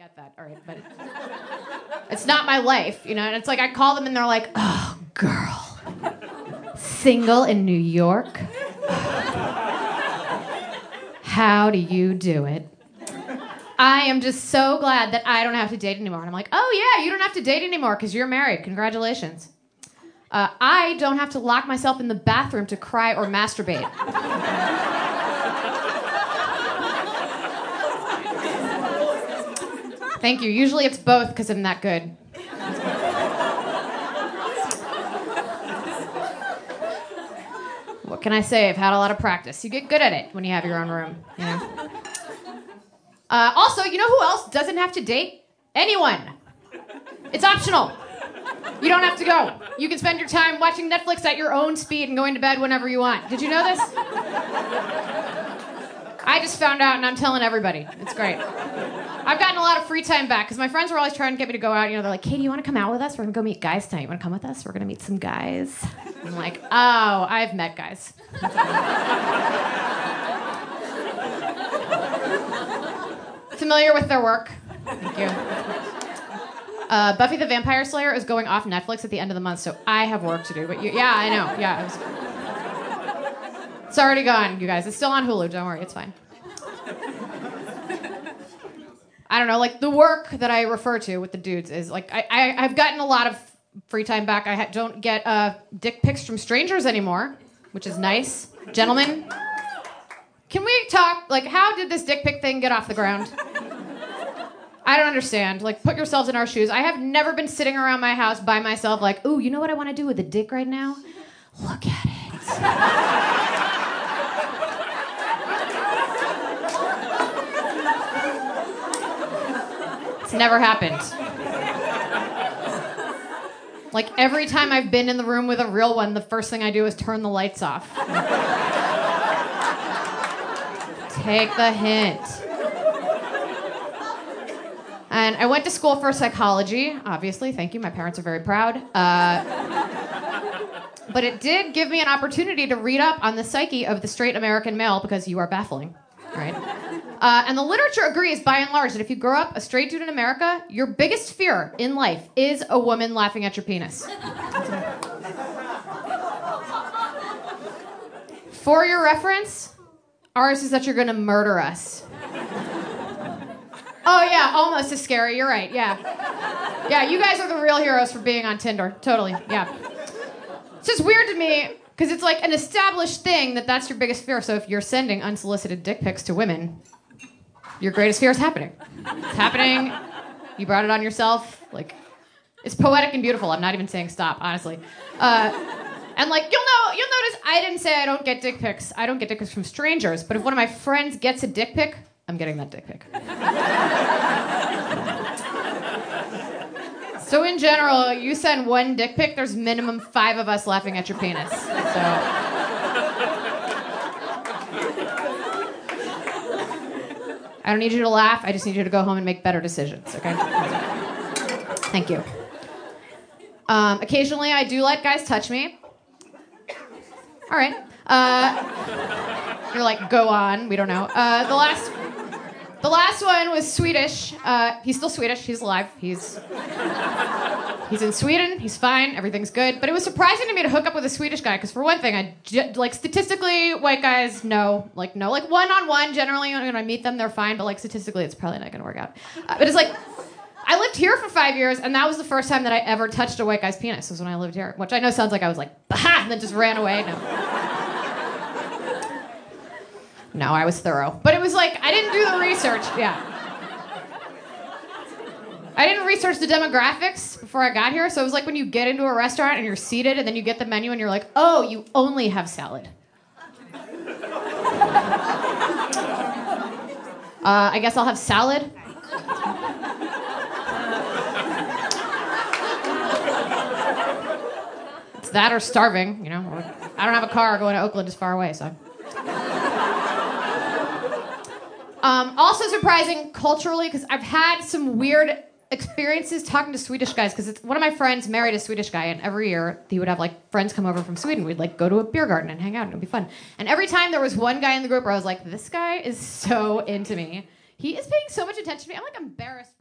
get that, all right, but it's not my life, you know. And it's like I call them and they're like, "Oh, girl, single in New York. How do you do it?" I am just so glad that I don't have to date anymore. And I'm like, "Oh yeah, you don't have to date anymore because you're married. Congratulations." Uh, I don't have to lock myself in the bathroom to cry or masturbate. Thank you. Usually it's both because I'm that good. what can I say? I've had a lot of practice. You get good at it when you have your own room, you know. Uh, also, you know who else doesn't have to date? Anyone. It's optional. You don't have to go. You can spend your time watching Netflix at your own speed and going to bed whenever you want. Did you know this? I just found out and I'm telling everybody. It's great. I've gotten a lot of free time back because my friends were always trying to get me to go out. You know, they're like, Katie, you want to come out with us? We're going to go meet guys tonight. You want to come with us? We're going to meet some guys. I'm like, oh, I've met guys. Familiar with their work. Thank you. Uh, Buffy the Vampire Slayer is going off Netflix at the end of the month, so I have work to do. But you, yeah, I know. Yeah, it was, it's already gone, you guys. It's still on Hulu. Don't worry, it's fine. I don't know, like the work that I refer to with the dudes is like I, I have gotten a lot of free time back. I ha- don't get uh, dick pics from strangers anymore, which is nice. Gentlemen, can we talk? Like, how did this dick pic thing get off the ground? I don't understand. Like, put yourselves in our shoes. I have never been sitting around my house by myself, like, ooh, you know what I want to do with a dick right now? Look at it. it's never happened. Like, every time I've been in the room with a real one, the first thing I do is turn the lights off. Take the hint. And I went to school for psychology, obviously. Thank you. My parents are very proud. Uh, but it did give me an opportunity to read up on the psyche of the straight American male because you are baffling, right? Uh, and the literature agrees, by and large, that if you grow up a straight dude in America, your biggest fear in life is a woman laughing at your penis. For your reference, ours is that you're gonna murder us. Oh yeah, almost as scary. You're right. Yeah, yeah. You guys are the real heroes for being on Tinder. Totally. Yeah. It's just weird to me because it's like an established thing that that's your biggest fear. So if you're sending unsolicited dick pics to women, your greatest fear is happening. It's happening. You brought it on yourself. Like, it's poetic and beautiful. I'm not even saying stop, honestly. Uh, and like you'll know, you'll notice I didn't say I don't get dick pics. I don't get dick pics from strangers. But if one of my friends gets a dick pic, I'm getting that dick pic. so in general, you send one dick pic, there's minimum five of us laughing at your penis. So. I don't need you to laugh. I just need you to go home and make better decisions. Okay. Thank you. Um, occasionally, I do let guys touch me. All right. Uh, you're like, go on. We don't know. Uh, the last, the last one was Swedish. Uh, he's still Swedish. He's alive. He's he's in Sweden. He's fine. Everything's good. But it was surprising to me to hook up with a Swedish guy because, for one thing, I like statistically, white guys no, like no, like one on one. Generally, when I meet them, they're fine. But like statistically, it's probably not going to work out. Uh, but it's like. I lived here for five years, and that was the first time that I ever touched a white guy's penis. Was when I lived here, which I know sounds like I was like, bah, and then just ran away. No. No, I was thorough. But it was like, I didn't do the research. Yeah. I didn't research the demographics before I got here. So it was like when you get into a restaurant and you're seated and then you get the menu and you're like, oh, you only have salad. Uh, I guess I'll have salad. It's that or starving, you know. I don't have a car. Going to Oakland is far away, so. Um, also surprising culturally because I've had some weird experiences talking to Swedish guys because it's one of my friends married a Swedish guy and every year he would have like friends come over from Sweden. We'd like go to a beer garden and hang out and it'd be fun. And every time there was one guy in the group where I was like, this guy is so into me. He is paying so much attention to me. I'm like embarrassed for.